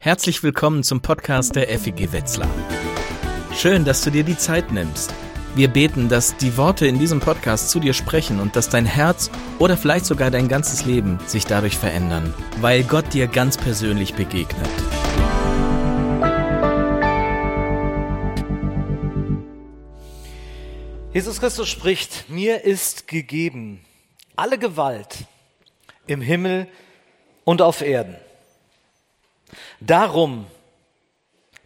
Herzlich willkommen zum Podcast der FEG Wetzlar. Schön, dass du dir die Zeit nimmst. Wir beten, dass die Worte in diesem Podcast zu dir sprechen und dass dein Herz oder vielleicht sogar dein ganzes Leben sich dadurch verändern, weil Gott dir ganz persönlich begegnet. Jesus Christus spricht, mir ist gegeben alle Gewalt im Himmel und auf Erden. Darum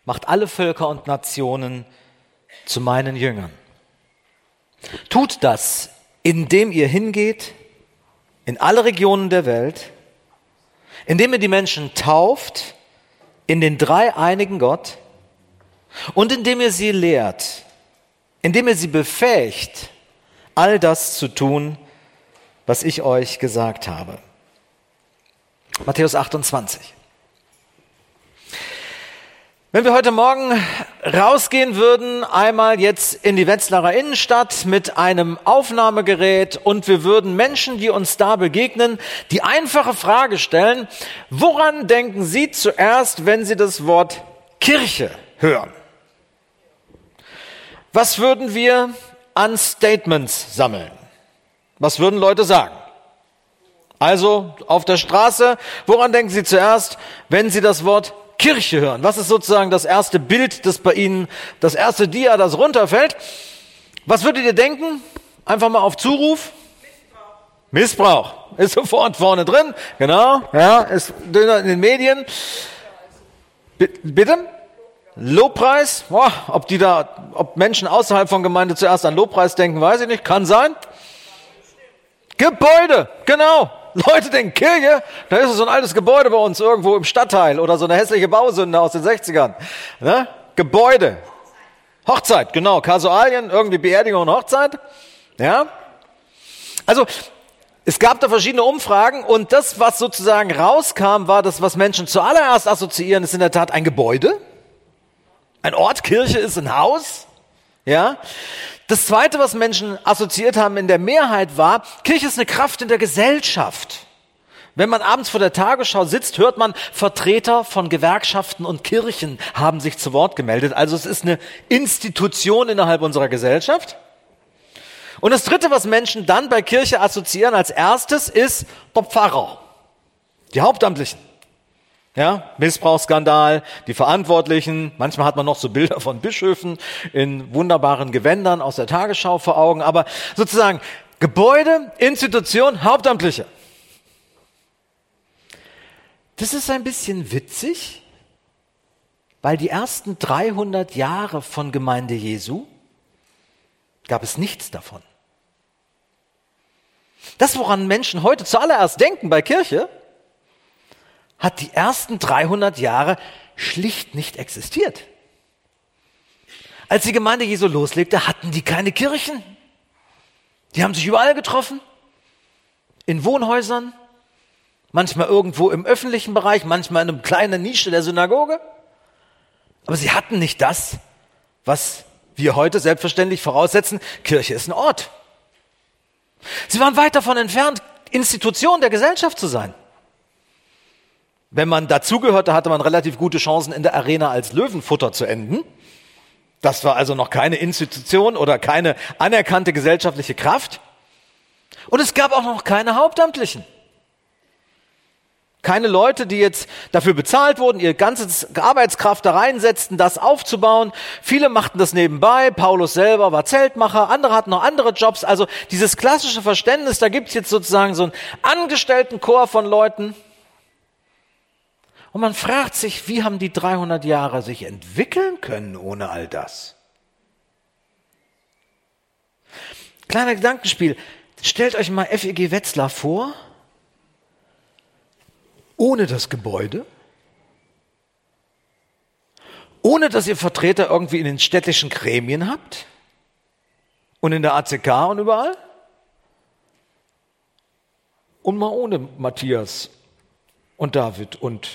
macht alle Völker und Nationen zu meinen Jüngern. Tut das, indem ihr hingeht in alle Regionen der Welt, indem ihr die Menschen tauft in den dreieinigen Gott und indem ihr sie lehrt, indem ihr sie befähigt, all das zu tun, was ich euch gesagt habe. Matthäus 28. Wenn wir heute Morgen rausgehen würden, einmal jetzt in die Wetzlarer Innenstadt mit einem Aufnahmegerät und wir würden Menschen, die uns da begegnen, die einfache Frage stellen, woran denken Sie zuerst, wenn Sie das Wort Kirche hören? Was würden wir an Statements sammeln? Was würden Leute sagen? Also auf der Straße, woran denken Sie zuerst, wenn Sie das Wort Kirche hören? Was ist sozusagen das erste Bild, das bei Ihnen, das erste Dia, das runterfällt? Was würdet ihr denken? Einfach mal auf Zuruf. Missbrauch. Missbrauch. Ist sofort vorne drin. Genau. Ja, ist in den Medien. Bitte? Lobpreis? Boah, ob die da, ob Menschen außerhalb von Gemeinde zuerst an Lobpreis denken, weiß ich nicht. Kann sein. Gebäude. Genau. Leute denken, Kirche, da ist so ein altes Gebäude bei uns irgendwo im Stadtteil oder so eine hässliche Bausünde aus den 60ern. Ne? Gebäude. Hochzeit, genau. Kasualien, irgendwie Beerdigung und Hochzeit. Ja. Also, es gab da verschiedene Umfragen und das, was sozusagen rauskam, war das, was Menschen zuallererst assoziieren, ist in der Tat ein Gebäude. Ein Ort, Kirche ist ein Haus. Ja. Das zweite, was Menschen assoziiert haben in der Mehrheit war, Kirche ist eine Kraft in der Gesellschaft. Wenn man abends vor der Tagesschau sitzt, hört man, Vertreter von Gewerkschaften und Kirchen haben sich zu Wort gemeldet. Also es ist eine Institution innerhalb unserer Gesellschaft. Und das Dritte, was Menschen dann bei Kirche assoziieren als erstes, ist der Pfarrer, die Hauptamtlichen. Ja, Missbrauchsskandal, die Verantwortlichen, manchmal hat man noch so Bilder von Bischöfen in wunderbaren Gewändern aus der Tagesschau vor Augen, aber sozusagen Gebäude, Institution, Hauptamtliche. Das ist ein bisschen witzig, weil die ersten 300 Jahre von Gemeinde Jesu gab es nichts davon. Das, woran Menschen heute zuallererst denken bei Kirche, hat die ersten 300 Jahre schlicht nicht existiert. Als die Gemeinde Jesu loslegte, hatten die keine Kirchen. Die haben sich überall getroffen. In Wohnhäusern, manchmal irgendwo im öffentlichen Bereich, manchmal in einem kleinen Nische der Synagoge. Aber sie hatten nicht das, was wir heute selbstverständlich voraussetzen. Kirche ist ein Ort. Sie waren weit davon entfernt, Institution der Gesellschaft zu sein. Wenn man dazugehörte, hatte man relativ gute Chancen, in der Arena als Löwenfutter zu enden. Das war also noch keine Institution oder keine anerkannte gesellschaftliche Kraft. Und es gab auch noch keine Hauptamtlichen. Keine Leute, die jetzt dafür bezahlt wurden, ihr ganzes Arbeitskraft da reinsetzten, das aufzubauen. Viele machten das nebenbei. Paulus selber war Zeltmacher, andere hatten noch andere Jobs. Also dieses klassische Verständnis, da gibt es jetzt sozusagen so einen Angestelltenchor von Leuten, und man fragt sich, wie haben die 300 Jahre sich entwickeln können ohne all das? Kleiner Gedankenspiel. Stellt euch mal FEG Wetzlar vor, ohne das Gebäude, ohne dass ihr Vertreter irgendwie in den städtischen Gremien habt und in der ACK und überall. Und mal ohne Matthias und David und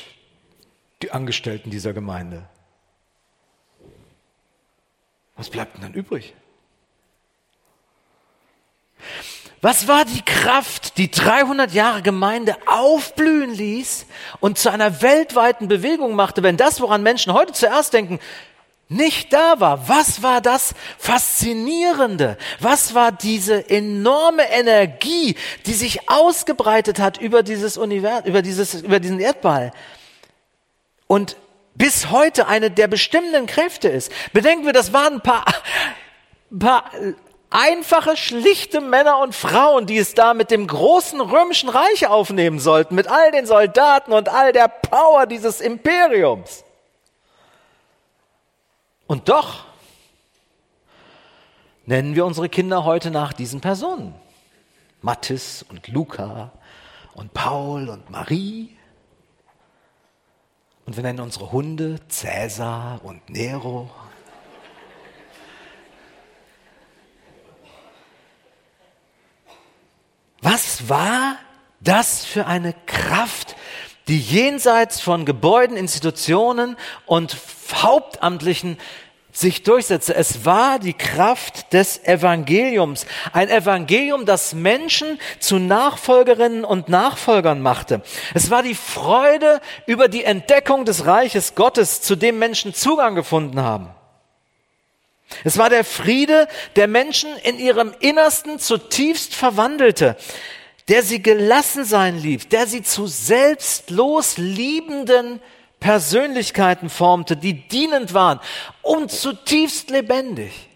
die Angestellten dieser Gemeinde. Was bleibt denn dann übrig? Was war die Kraft, die 300 Jahre Gemeinde aufblühen ließ und zu einer weltweiten Bewegung machte, wenn das, woran Menschen heute zuerst denken, nicht da war. Was war das Faszinierende? Was war diese enorme Energie, die sich ausgebreitet hat über dieses Universum, über dieses, über diesen Erdball? Und bis heute eine der bestimmenden Kräfte ist. Bedenken wir, das waren ein paar, ein paar einfache, schlichte Männer und Frauen, die es da mit dem großen römischen Reich aufnehmen sollten, mit all den Soldaten und all der Power dieses Imperiums. Und doch nennen wir unsere Kinder heute nach diesen Personen. Mathis und Luca und Paul und Marie. Und wir nennen unsere Hunde Cäsar und Nero. Was war das für eine Kraft, die jenseits von Gebäuden, Institutionen und Hauptamtlichen sich durchsetzte. Es war die Kraft des Evangeliums. Ein Evangelium, das Menschen zu Nachfolgerinnen und Nachfolgern machte. Es war die Freude über die Entdeckung des Reiches Gottes, zu dem Menschen Zugang gefunden haben. Es war der Friede, der Menschen in ihrem Innersten zutiefst verwandelte der sie gelassen sein liebt, der sie zu selbstlos liebenden Persönlichkeiten formte, die dienend waren und zutiefst lebendig.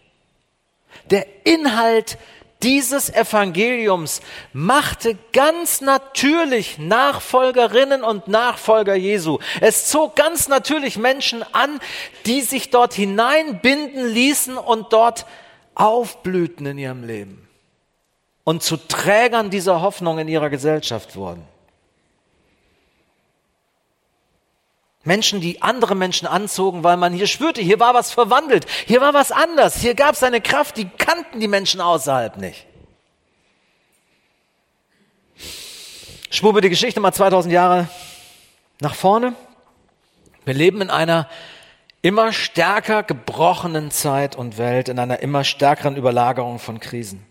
Der Inhalt dieses Evangeliums machte ganz natürlich Nachfolgerinnen und Nachfolger Jesu. Es zog ganz natürlich Menschen an, die sich dort hineinbinden ließen und dort aufblühten in ihrem Leben und zu Trägern dieser Hoffnung in ihrer Gesellschaft wurden. Menschen, die andere Menschen anzogen, weil man hier spürte, hier war was verwandelt, hier war was anders, hier gab es eine Kraft, die kannten die Menschen außerhalb nicht. Spur die Geschichte mal 2000 Jahre nach vorne. Wir leben in einer immer stärker gebrochenen Zeit und Welt, in einer immer stärkeren Überlagerung von Krisen.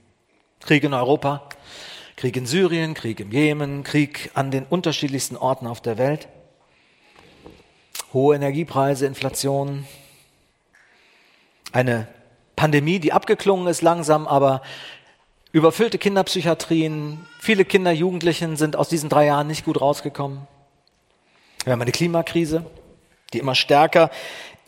Krieg in Europa, Krieg in Syrien, Krieg im Jemen, Krieg an den unterschiedlichsten Orten auf der Welt, hohe Energiepreise, Inflation, eine Pandemie, die abgeklungen ist langsam, aber überfüllte Kinderpsychiatrien, viele Kinder, Jugendlichen sind aus diesen drei Jahren nicht gut rausgekommen. Wir haben eine Klimakrise, die immer stärker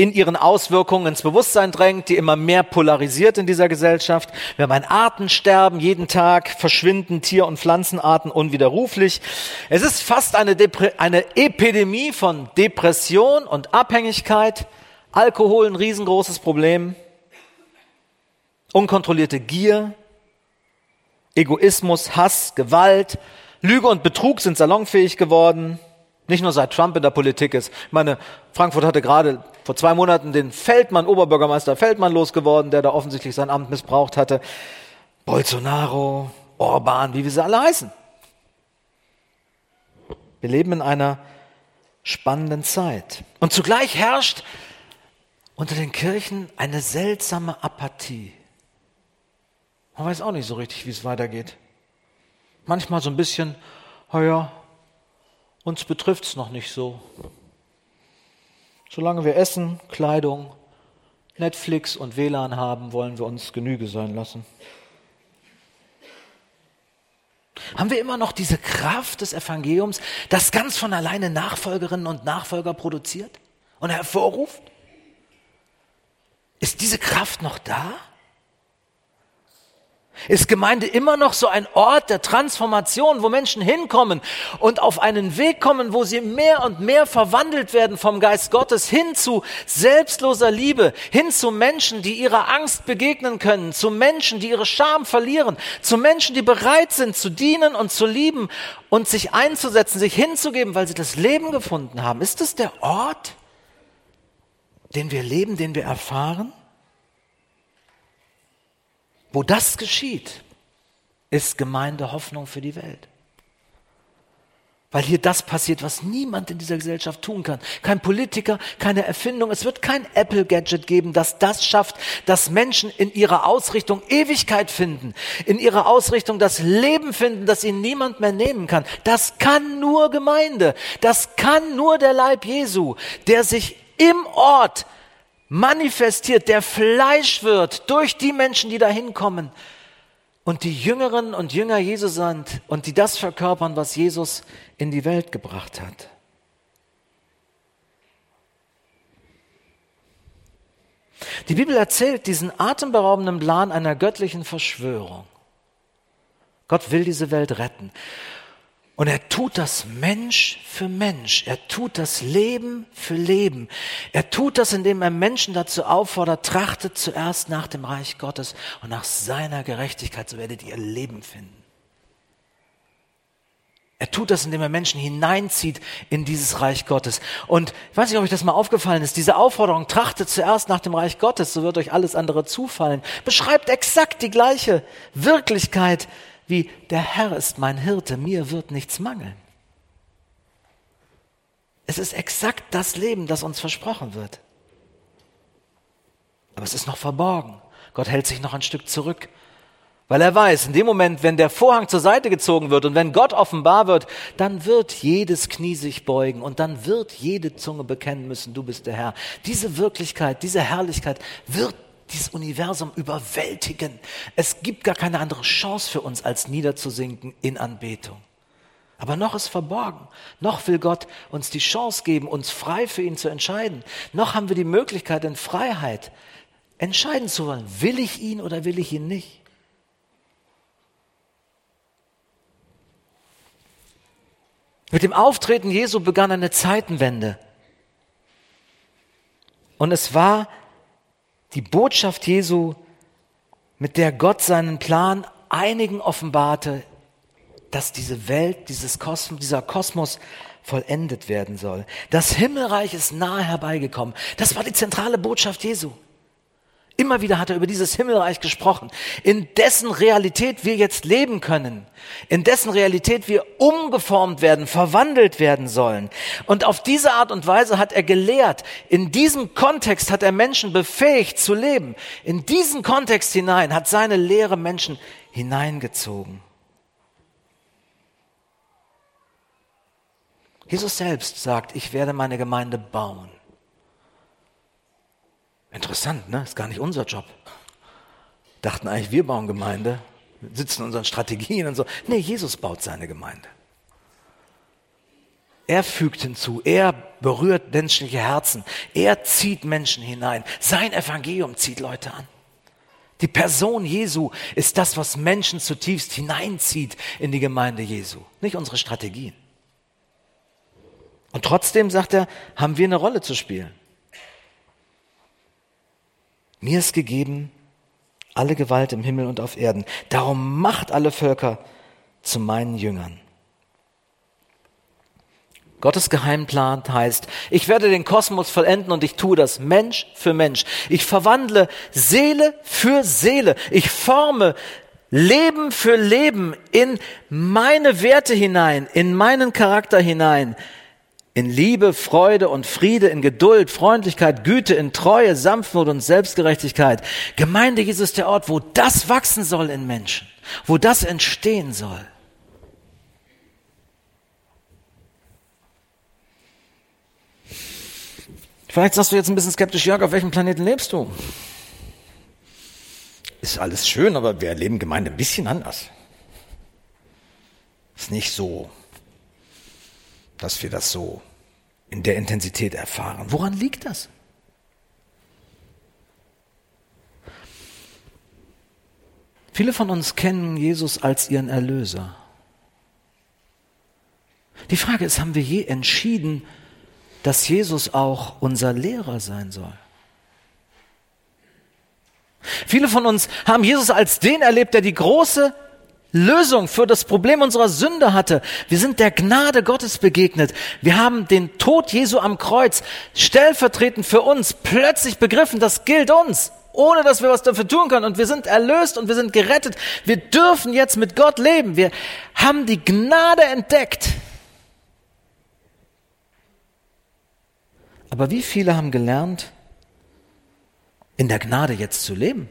in ihren Auswirkungen ins Bewusstsein drängt, die immer mehr polarisiert in dieser Gesellschaft. Wir haben ein Artensterben, jeden Tag verschwinden Tier- und Pflanzenarten unwiderruflich. Es ist fast eine, Depre eine Epidemie von Depression und Abhängigkeit. Alkohol ein riesengroßes Problem. Unkontrollierte Gier, Egoismus, Hass, Gewalt, Lüge und Betrug sind salonfähig geworden. Nicht nur seit Trump in der Politik ist. Ich meine, Frankfurt hatte gerade vor zwei Monaten den Feldmann, Oberbürgermeister Feldmann losgeworden, der da offensichtlich sein Amt missbraucht hatte. Bolsonaro, Orban, wie wir sie alle heißen. Wir leben in einer spannenden Zeit. Und zugleich herrscht unter den Kirchen eine seltsame Apathie. Man weiß auch nicht so richtig, wie es weitergeht. Manchmal so ein bisschen, ja, uns betrifft es noch nicht so. Solange wir Essen, Kleidung, Netflix und WLAN haben, wollen wir uns Genüge sein lassen. Haben wir immer noch diese Kraft des Evangeliums, das ganz von alleine Nachfolgerinnen und Nachfolger produziert und hervorruft? Ist diese Kraft noch da? Ist Gemeinde immer noch so ein Ort der Transformation, wo Menschen hinkommen und auf einen Weg kommen, wo sie mehr und mehr verwandelt werden vom Geist Gottes hin zu selbstloser Liebe, hin zu Menschen, die ihrer Angst begegnen können, zu Menschen, die ihre Scham verlieren, zu Menschen, die bereit sind zu dienen und zu lieben und sich einzusetzen, sich hinzugeben, weil sie das Leben gefunden haben. Ist es der Ort, den wir leben, den wir erfahren? Wo das geschieht, ist Gemeinde Hoffnung für die Welt. Weil hier das passiert, was niemand in dieser Gesellschaft tun kann. Kein Politiker, keine Erfindung. Es wird kein Apple-Gadget geben, das das schafft, dass Menschen in ihrer Ausrichtung Ewigkeit finden, in ihrer Ausrichtung das Leben finden, das ihnen niemand mehr nehmen kann. Das kann nur Gemeinde. Das kann nur der Leib Jesu, der sich im Ort manifestiert, der Fleisch wird durch die Menschen, die da hinkommen und die Jüngeren und Jünger Jesu sind und die das verkörpern, was Jesus in die Welt gebracht hat. Die Bibel erzählt diesen atemberaubenden Plan einer göttlichen Verschwörung. Gott will diese Welt retten. Und er tut das Mensch für Mensch. Er tut das Leben für Leben. Er tut das, indem er Menschen dazu auffordert, trachtet zuerst nach dem Reich Gottes und nach seiner Gerechtigkeit, so werdet ihr Leben finden. Er tut das, indem er Menschen hineinzieht in dieses Reich Gottes. Und ich weiß nicht, ob euch das mal aufgefallen ist, diese Aufforderung, trachtet zuerst nach dem Reich Gottes, so wird euch alles andere zufallen, beschreibt exakt die gleiche Wirklichkeit wie der Herr ist mein Hirte, mir wird nichts mangeln. Es ist exakt das Leben, das uns versprochen wird. Aber es ist noch verborgen. Gott hält sich noch ein Stück zurück, weil er weiß, in dem Moment, wenn der Vorhang zur Seite gezogen wird und wenn Gott offenbar wird, dann wird jedes Knie sich beugen und dann wird jede Zunge bekennen müssen, du bist der Herr. Diese Wirklichkeit, diese Herrlichkeit wird dieses Universum überwältigen. Es gibt gar keine andere Chance für uns, als niederzusinken in Anbetung. Aber noch ist verborgen. Noch will Gott uns die Chance geben, uns frei für ihn zu entscheiden. Noch haben wir die Möglichkeit in Freiheit entscheiden zu wollen, will ich ihn oder will ich ihn nicht. Mit dem Auftreten Jesu begann eine Zeitenwende. Und es war die Botschaft Jesu, mit der Gott seinen Plan einigen offenbarte, dass diese Welt, dieses Kosmos, dieser Kosmos vollendet werden soll. Das Himmelreich ist nahe herbeigekommen. Das war die zentrale Botschaft Jesu. Immer wieder hat er über dieses Himmelreich gesprochen, in dessen Realität wir jetzt leben können, in dessen Realität wir umgeformt werden, verwandelt werden sollen. Und auf diese Art und Weise hat er gelehrt, in diesem Kontext hat er Menschen befähigt zu leben. In diesen Kontext hinein hat seine Lehre Menschen hineingezogen. Jesus selbst sagt, ich werde meine Gemeinde bauen. Interessant, ne? Ist gar nicht unser Job. Dachten eigentlich, wir bauen Gemeinde, sitzen in unseren Strategien und so. Nee, Jesus baut seine Gemeinde. Er fügt hinzu, er berührt menschliche Herzen, er zieht Menschen hinein. Sein Evangelium zieht Leute an. Die Person Jesu ist das, was Menschen zutiefst hineinzieht in die Gemeinde Jesu, nicht unsere Strategien. Und trotzdem, sagt er, haben wir eine Rolle zu spielen. Mir ist gegeben alle Gewalt im Himmel und auf Erden. Darum macht alle Völker zu meinen Jüngern. Gottes Geheimplan heißt, ich werde den Kosmos vollenden und ich tue das Mensch für Mensch. Ich verwandle Seele für Seele. Ich forme Leben für Leben in meine Werte hinein, in meinen Charakter hinein in Liebe, Freude und Friede, in Geduld, Freundlichkeit, Güte, in Treue, Sanftmut und Selbstgerechtigkeit. Gemeinde Jesus ist der Ort, wo das wachsen soll in Menschen, wo das entstehen soll. Vielleicht sagst du jetzt ein bisschen skeptisch, Jörg, auf welchem Planeten lebst du? Ist alles schön, aber wir erleben Gemeinde ein bisschen anders. Ist nicht so dass wir das so in der Intensität erfahren. Woran liegt das? Viele von uns kennen Jesus als ihren Erlöser. Die Frage ist, haben wir je entschieden, dass Jesus auch unser Lehrer sein soll? Viele von uns haben Jesus als den erlebt, der die große Lösung für das Problem unserer Sünde hatte. Wir sind der Gnade Gottes begegnet. Wir haben den Tod Jesu am Kreuz stellvertretend für uns plötzlich begriffen, das gilt uns, ohne dass wir was dafür tun können. Und wir sind erlöst und wir sind gerettet. Wir dürfen jetzt mit Gott leben. Wir haben die Gnade entdeckt. Aber wie viele haben gelernt, in der Gnade jetzt zu leben?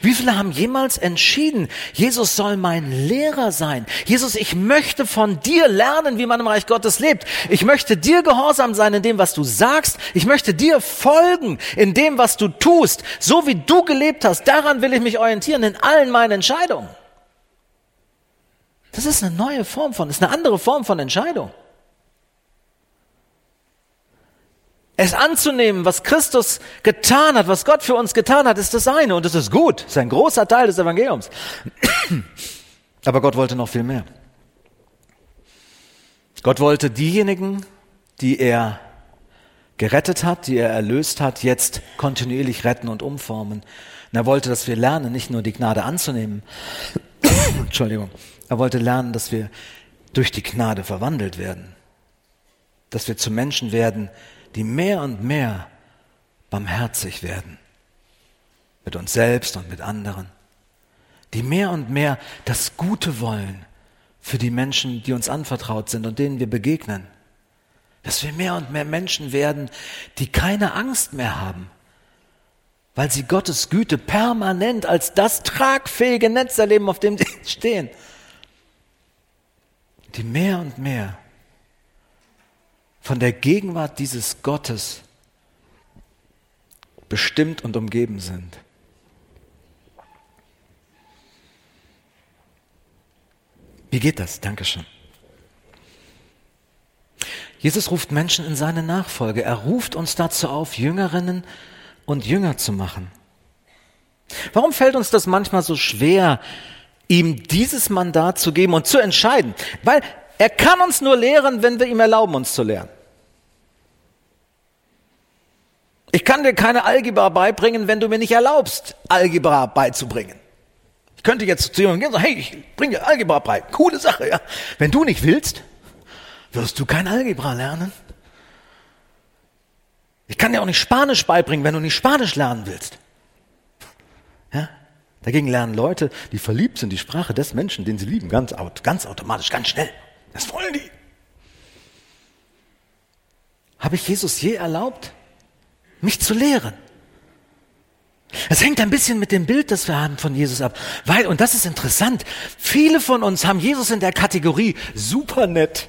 Wie viele haben jemals entschieden, Jesus soll mein Lehrer sein? Jesus, ich möchte von dir lernen, wie man im Reich Gottes lebt. Ich möchte dir gehorsam sein in dem, was du sagst. Ich möchte dir folgen in dem, was du tust. So wie du gelebt hast, daran will ich mich orientieren in allen meinen Entscheidungen. Das ist eine neue Form von, ist eine andere Form von Entscheidung. Es anzunehmen, was Christus getan hat, was Gott für uns getan hat, ist das eine und es ist gut. Es ist ein großer Teil des Evangeliums. Aber Gott wollte noch viel mehr. Gott wollte diejenigen, die er gerettet hat, die er erlöst hat, jetzt kontinuierlich retten und umformen. Und er wollte, dass wir lernen, nicht nur die Gnade anzunehmen, Entschuldigung, er wollte lernen, dass wir durch die Gnade verwandelt werden, dass wir zu Menschen werden, die mehr und mehr barmherzig werden. Mit uns selbst und mit anderen. Die mehr und mehr das Gute wollen für die Menschen, die uns anvertraut sind und denen wir begegnen. Dass wir mehr und mehr Menschen werden, die keine Angst mehr haben, weil sie Gottes Güte permanent als das tragfähige Netz erleben, auf dem sie stehen. Die mehr und mehr von der Gegenwart dieses Gottes bestimmt und umgeben sind. Wie geht das? Dankeschön. Jesus ruft Menschen in seine Nachfolge. Er ruft uns dazu auf, Jüngerinnen und Jünger zu machen. Warum fällt uns das manchmal so schwer, ihm dieses Mandat zu geben und zu entscheiden? Weil er kann uns nur lehren, wenn wir ihm erlauben, uns zu lehren. Ich kann dir keine Algebra beibringen, wenn du mir nicht erlaubst, Algebra beizubringen. Ich könnte jetzt zu jemandem gehen und sagen, hey, ich bringe dir Algebra bei. Coole Sache, ja. Wenn du nicht willst, wirst du kein Algebra lernen. Ich kann dir auch nicht Spanisch beibringen, wenn du nicht Spanisch lernen willst. Ja? Dagegen lernen Leute, die verliebt sind, die Sprache des Menschen, den sie lieben, ganz, ganz automatisch, ganz schnell. Das wollen die. Habe ich Jesus je erlaubt, mich zu lehren? Es hängt ein bisschen mit dem Bild, das wir haben von Jesus ab. Weil, und das ist interessant, viele von uns haben Jesus in der Kategorie super nett.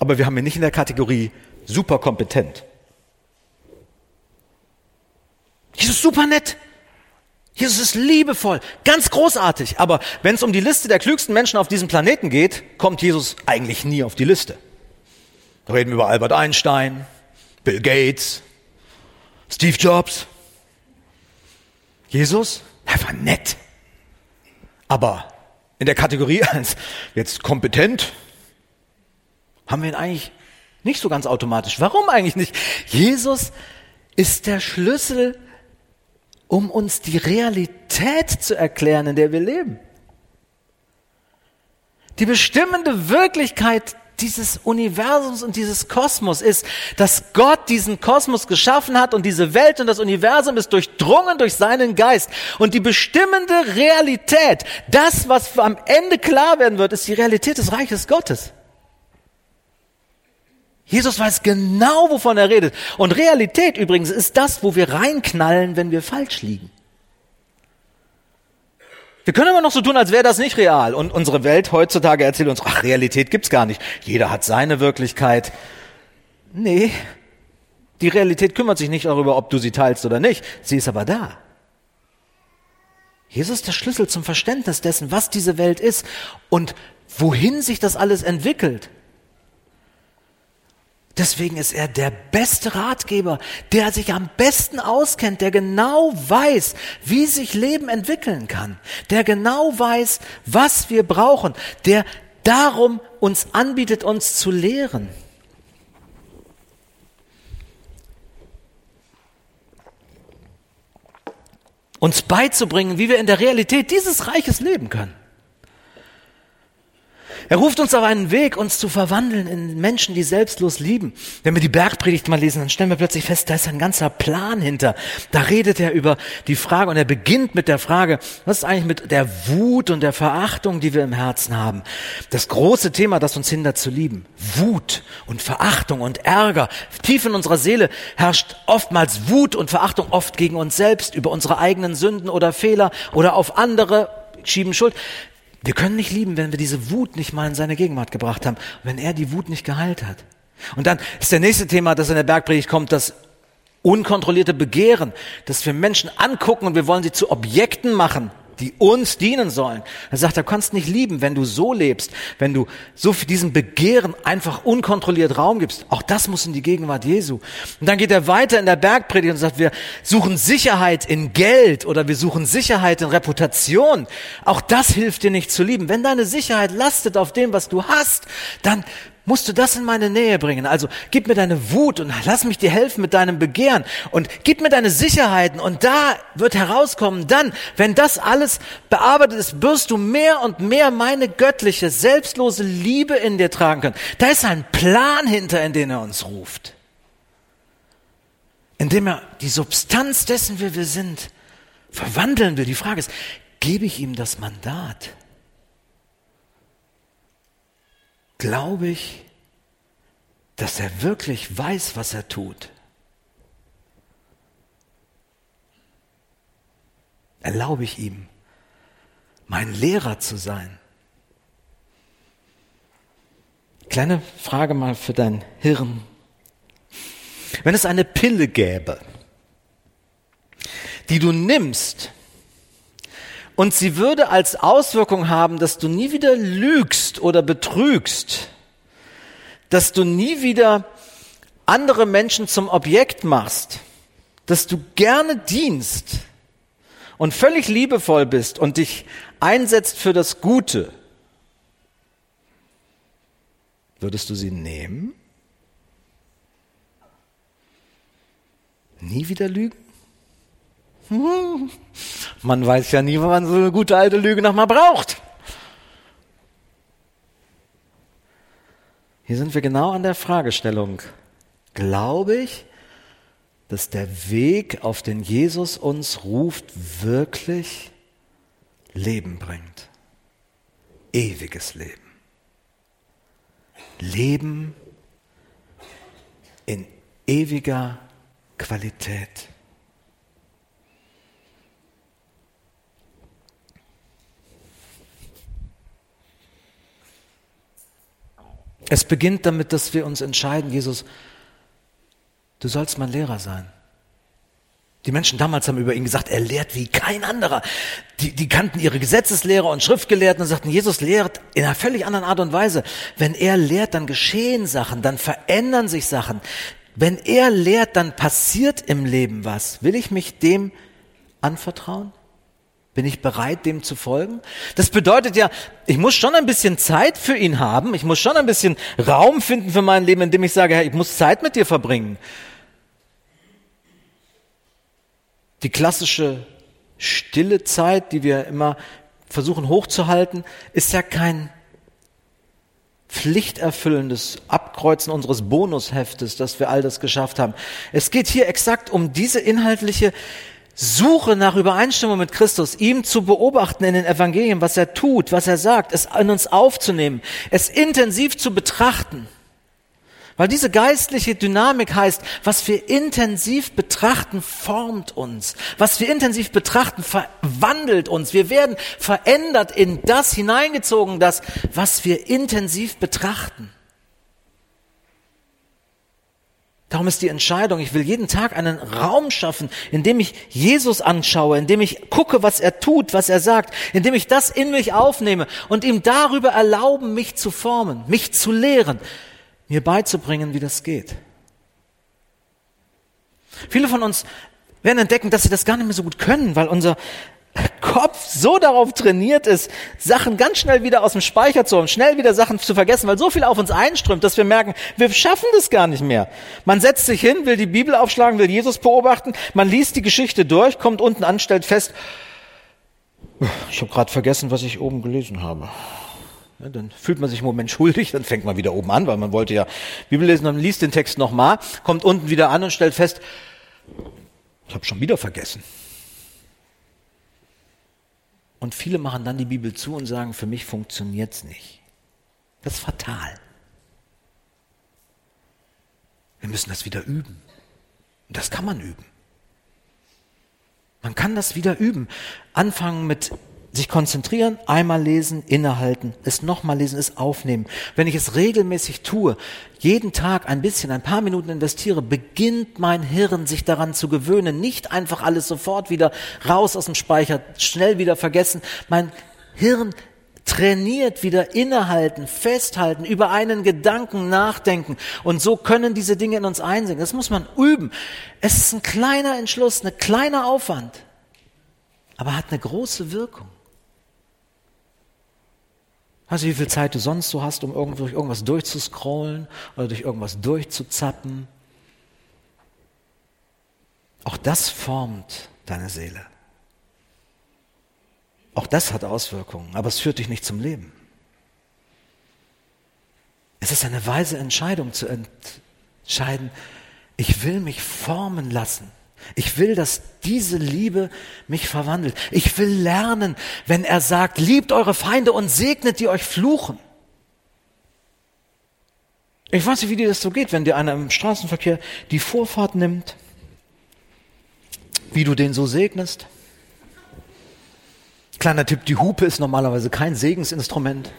Aber wir haben ihn nicht in der Kategorie super kompetent. Jesus super nett. Jesus ist liebevoll, ganz großartig. Aber wenn es um die Liste der klügsten Menschen auf diesem Planeten geht, kommt Jesus eigentlich nie auf die Liste. Da reden wir über Albert Einstein, Bill Gates, Steve Jobs. Jesus, er war nett. Aber in der Kategorie als jetzt kompetent haben wir ihn eigentlich nicht so ganz automatisch. Warum eigentlich nicht? Jesus ist der Schlüssel um uns die Realität zu erklären, in der wir leben. Die bestimmende Wirklichkeit dieses Universums und dieses Kosmos ist, dass Gott diesen Kosmos geschaffen hat und diese Welt und das Universum ist durchdrungen durch seinen Geist. Und die bestimmende Realität, das, was am Ende klar werden wird, ist die Realität des Reiches Gottes. Jesus weiß genau, wovon er redet. Und Realität übrigens ist das, wo wir reinknallen, wenn wir falsch liegen. Wir können immer noch so tun, als wäre das nicht real. Und unsere Welt heutzutage erzählt uns, ach, Realität gibt's gar nicht. Jeder hat seine Wirklichkeit. Nee, die Realität kümmert sich nicht darüber, ob du sie teilst oder nicht. Sie ist aber da. Jesus ist der Schlüssel zum Verständnis dessen, was diese Welt ist und wohin sich das alles entwickelt. Deswegen ist er der beste Ratgeber, der sich am besten auskennt, der genau weiß, wie sich Leben entwickeln kann, der genau weiß, was wir brauchen, der darum uns anbietet, uns zu lehren. Uns beizubringen, wie wir in der Realität dieses Reiches leben können. Er ruft uns auf einen Weg, uns zu verwandeln in Menschen, die selbstlos lieben. Wenn wir die Bergpredigt mal lesen, dann stellen wir plötzlich fest, da ist ein ganzer Plan hinter. Da redet er über die Frage und er beginnt mit der Frage, was ist eigentlich mit der Wut und der Verachtung, die wir im Herzen haben? Das große Thema, das uns hindert zu lieben. Wut und Verachtung und Ärger. Tief in unserer Seele herrscht oftmals Wut und Verachtung oft gegen uns selbst, über unsere eigenen Sünden oder Fehler oder auf andere schieben Schuld. Wir können nicht lieben, wenn wir diese Wut nicht mal in seine Gegenwart gebracht haben, wenn er die Wut nicht geheilt hat. Und dann ist der nächste Thema, das in der Bergpredigt kommt, das unkontrollierte Begehren, dass wir Menschen angucken und wir wollen sie zu Objekten machen die uns dienen sollen. Er sagt, du kannst nicht lieben, wenn du so lebst, wenn du so für diesen Begehren einfach unkontrolliert Raum gibst. Auch das muss in die Gegenwart Jesu. Und dann geht er weiter in der Bergpredigt und sagt, wir suchen Sicherheit in Geld oder wir suchen Sicherheit in Reputation. Auch das hilft dir nicht zu lieben. Wenn deine Sicherheit lastet auf dem, was du hast, dann musst du das in meine Nähe bringen. Also gib mir deine Wut und lass mich dir helfen mit deinem Begehren und gib mir deine Sicherheiten und da wird herauskommen, dann, wenn das alles bearbeitet ist, wirst du mehr und mehr meine göttliche, selbstlose Liebe in dir tragen können. Da ist ein Plan hinter, in den er uns ruft. Indem er die Substanz dessen, wie wir sind, verwandeln will. Die Frage ist, gebe ich ihm das Mandat? Glaube ich, dass er wirklich weiß, was er tut. Erlaube ich ihm, mein Lehrer zu sein? Kleine Frage mal für dein Hirn. Wenn es eine Pille gäbe, die du nimmst, und sie würde als Auswirkung haben, dass du nie wieder lügst oder betrügst, dass du nie wieder andere Menschen zum Objekt machst, dass du gerne dienst und völlig liebevoll bist und dich einsetzt für das Gute. Würdest du sie nehmen? Nie wieder lügen? Man weiß ja nie, wann man so eine gute alte Lüge noch mal braucht. Hier sind wir genau an der Fragestellung. Glaube ich, dass der Weg, auf den Jesus uns ruft, wirklich Leben bringt? Ewiges Leben. Leben in ewiger Qualität. Es beginnt damit, dass wir uns entscheiden, Jesus, du sollst mein Lehrer sein. Die Menschen damals haben über ihn gesagt, er lehrt wie kein anderer. Die, die kannten ihre Gesetzeslehrer und Schriftgelehrten und sagten, Jesus lehrt in einer völlig anderen Art und Weise. Wenn er lehrt, dann geschehen Sachen, dann verändern sich Sachen. Wenn er lehrt, dann passiert im Leben was. Will ich mich dem anvertrauen? Bin ich bereit, dem zu folgen? Das bedeutet ja, ich muss schon ein bisschen Zeit für ihn haben. Ich muss schon ein bisschen Raum finden für mein Leben, indem ich sage, Herr, ich muss Zeit mit dir verbringen. Die klassische stille Zeit, die wir immer versuchen hochzuhalten, ist ja kein pflichterfüllendes Abkreuzen unseres Bonusheftes, dass wir all das geschafft haben. Es geht hier exakt um diese inhaltliche Suche nach Übereinstimmung mit Christus, ihm zu beobachten in den Evangelien, was er tut, was er sagt, es in uns aufzunehmen, es intensiv zu betrachten. Weil diese geistliche Dynamik heißt, was wir intensiv betrachten, formt uns. Was wir intensiv betrachten, verwandelt uns. Wir werden verändert in das hineingezogen, das, was wir intensiv betrachten. Darum ist die Entscheidung, ich will jeden Tag einen Raum schaffen, in dem ich Jesus anschaue, in dem ich gucke, was er tut, was er sagt, in dem ich das in mich aufnehme und ihm darüber erlauben, mich zu formen, mich zu lehren, mir beizubringen, wie das geht. Viele von uns werden entdecken, dass sie das gar nicht mehr so gut können, weil unser Kopf so darauf trainiert ist, Sachen ganz schnell wieder aus dem Speicher zu holen, schnell wieder Sachen zu vergessen, weil so viel auf uns einströmt, dass wir merken, wir schaffen das gar nicht mehr. Man setzt sich hin, will die Bibel aufschlagen, will Jesus beobachten, man liest die Geschichte durch, kommt unten an, stellt fest, ich habe gerade vergessen, was ich oben gelesen habe. Dann fühlt man sich im Moment schuldig, dann fängt man wieder oben an, weil man wollte ja Bibel lesen, dann liest den Text nochmal, kommt unten wieder an und stellt fest, ich habe schon wieder vergessen. Und viele machen dann die Bibel zu und sagen, für mich funktioniert es nicht. Das ist fatal. Wir müssen das wieder üben. Und das kann man üben. Man kann das wieder üben. Anfangen mit sich konzentrieren, einmal lesen, innehalten, es nochmal lesen, es aufnehmen. Wenn ich es regelmäßig tue, jeden Tag ein bisschen, ein paar Minuten investiere, beginnt mein Hirn sich daran zu gewöhnen, nicht einfach alles sofort wieder raus aus dem Speicher, schnell wieder vergessen. Mein Hirn trainiert wieder innehalten, festhalten, über einen Gedanken nachdenken. Und so können diese Dinge in uns einsinken. Das muss man üben. Es ist ein kleiner Entschluss, ein kleiner Aufwand, aber hat eine große Wirkung. Weißt du, wie viel Zeit du sonst so hast, um irgendwo durch irgendwas durchzuscrollen oder durch irgendwas durchzuzappen? Auch das formt deine Seele. Auch das hat Auswirkungen, aber es führt dich nicht zum Leben. Es ist eine weise Entscheidung zu entscheiden, ich will mich formen lassen ich will, dass diese Liebe mich verwandelt. Ich will lernen, wenn er sagt, liebt eure Feinde und segnet, die euch fluchen. Ich weiß nicht, wie dir das so geht, wenn dir einer im Straßenverkehr die Vorfahrt nimmt, wie du den so segnest. Kleiner Tipp, die Hupe ist normalerweise kein Segensinstrument.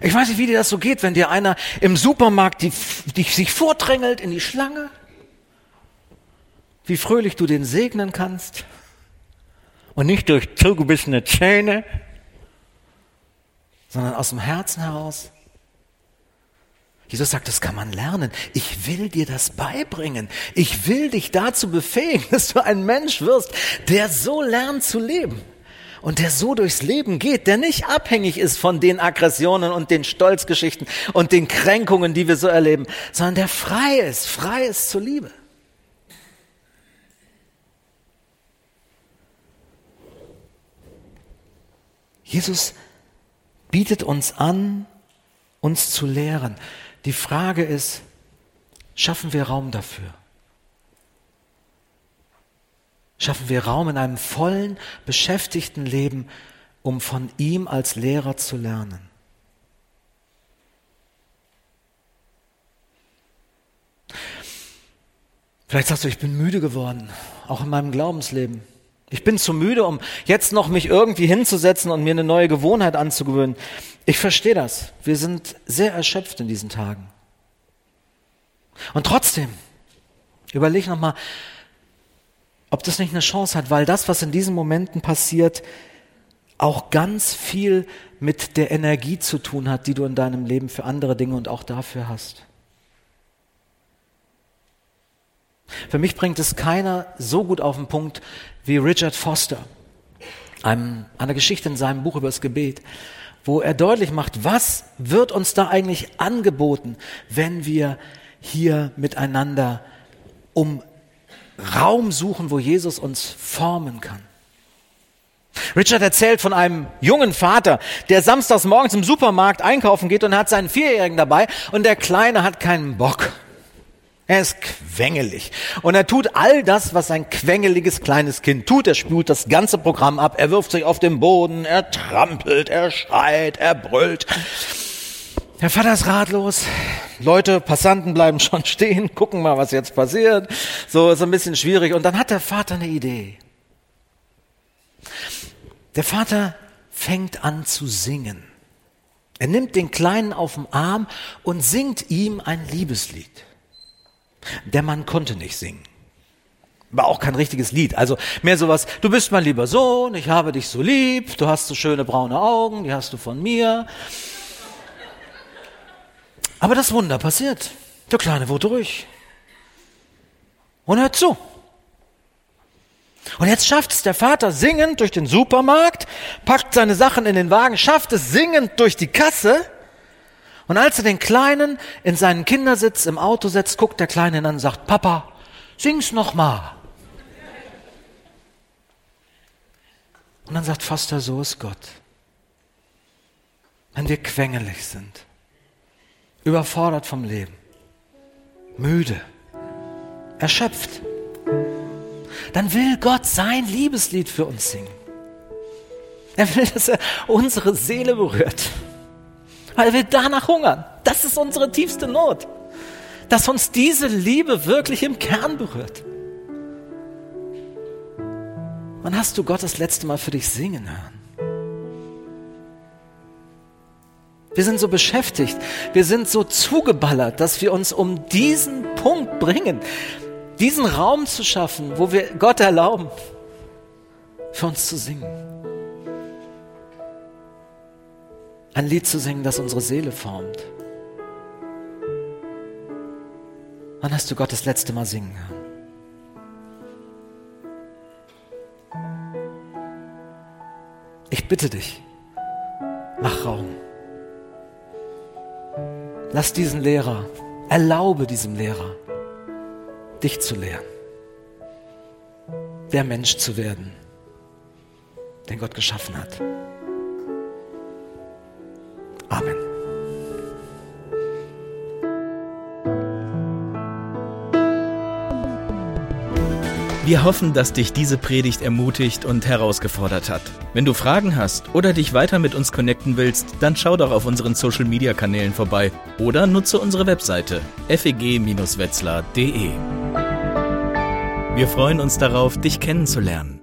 Ich weiß nicht, wie dir das so geht, wenn dir einer im Supermarkt die, die sich vordrängelt in die Schlange wie fröhlich du den segnen kannst und nicht durch zugebissene Zähne, sondern aus dem Herzen heraus. Jesus sagt, das kann man lernen. Ich will dir das beibringen. Ich will dich dazu befähigen, dass du ein Mensch wirst, der so lernt zu leben und der so durchs Leben geht, der nicht abhängig ist von den Aggressionen und den Stolzgeschichten und den Kränkungen, die wir so erleben, sondern der frei ist, frei ist zur Liebe. Jesus bietet uns an, uns zu lehren. Die Frage ist, schaffen wir Raum dafür? Schaffen wir Raum in einem vollen, beschäftigten Leben, um von ihm als Lehrer zu lernen? Vielleicht sagst du, ich bin müde geworden, auch in meinem Glaubensleben. Ich bin zu müde, um jetzt noch mich irgendwie hinzusetzen und mir eine neue Gewohnheit anzugewöhnen. Ich verstehe das. Wir sind sehr erschöpft in diesen Tagen. Und trotzdem, überleg nochmal, ob das nicht eine Chance hat, weil das, was in diesen Momenten passiert, auch ganz viel mit der Energie zu tun hat, die du in deinem Leben für andere Dinge und auch dafür hast. Für mich bringt es keiner so gut auf den Punkt wie Richard Foster, einem, einer Geschichte in seinem Buch über das Gebet, wo er deutlich macht, was wird uns da eigentlich angeboten, wenn wir hier miteinander um Raum suchen, wo Jesus uns formen kann. Richard erzählt von einem jungen Vater, der samstags morgens im Supermarkt einkaufen geht und hat seinen Vierjährigen dabei und der Kleine hat keinen Bock. Er ist quengelig. Und er tut all das, was ein quengeliges kleines Kind tut. Er spült das ganze Programm ab. Er wirft sich auf den Boden. Er trampelt. Er schreit. Er brüllt. Der Vater ist ratlos. Leute, Passanten bleiben schon stehen, gucken mal, was jetzt passiert. So ist ein bisschen schwierig. Und dann hat der Vater eine Idee. Der Vater fängt an zu singen. Er nimmt den Kleinen auf den Arm und singt ihm ein Liebeslied. Der Mann konnte nicht singen. War auch kein richtiges Lied. Also mehr sowas, du bist mein lieber Sohn, ich habe dich so lieb, du hast so schöne braune Augen, die hast du von mir. Aber das Wunder passiert. Der Kleine wurde ruhig. Und hört zu. Und jetzt schafft es der Vater singend durch den Supermarkt, packt seine Sachen in den Wagen, schafft es singend durch die Kasse und als er den Kleinen in seinen Kindersitz im Auto setzt, guckt der Kleine ihn an und sagt, Papa, sing's noch mal. Und dann sagt fast er, so ist Gott. wenn wir quengelig sind, überfordert vom Leben, müde, erschöpft, dann will Gott sein Liebeslied für uns singen. Er will, dass er unsere Seele berührt, weil wir danach hungern. Das ist unsere tiefste Not, dass uns diese Liebe wirklich im Kern berührt. Wann hast du Gott das letzte Mal für dich singen hören? Wir sind so beschäftigt, wir sind so zugeballert, dass wir uns um diesen Punkt bringen, diesen Raum zu schaffen, wo wir Gott erlauben, für uns zu singen. Ein Lied zu singen, das unsere Seele formt. Wann hast du Gott das letzte Mal singen hören? Ich bitte dich, mach Raum. Lass diesen Lehrer, erlaube diesem Lehrer, dich zu lehren, der Mensch zu werden, den Gott geschaffen hat. Wir hoffen, dass dich diese Predigt ermutigt und herausgefordert hat. Wenn du Fragen hast oder dich weiter mit uns connecten willst, dann schau doch auf unseren Social Media Kanälen vorbei oder nutze unsere Webseite feg-wetzlar.de. Wir freuen uns darauf, dich kennenzulernen.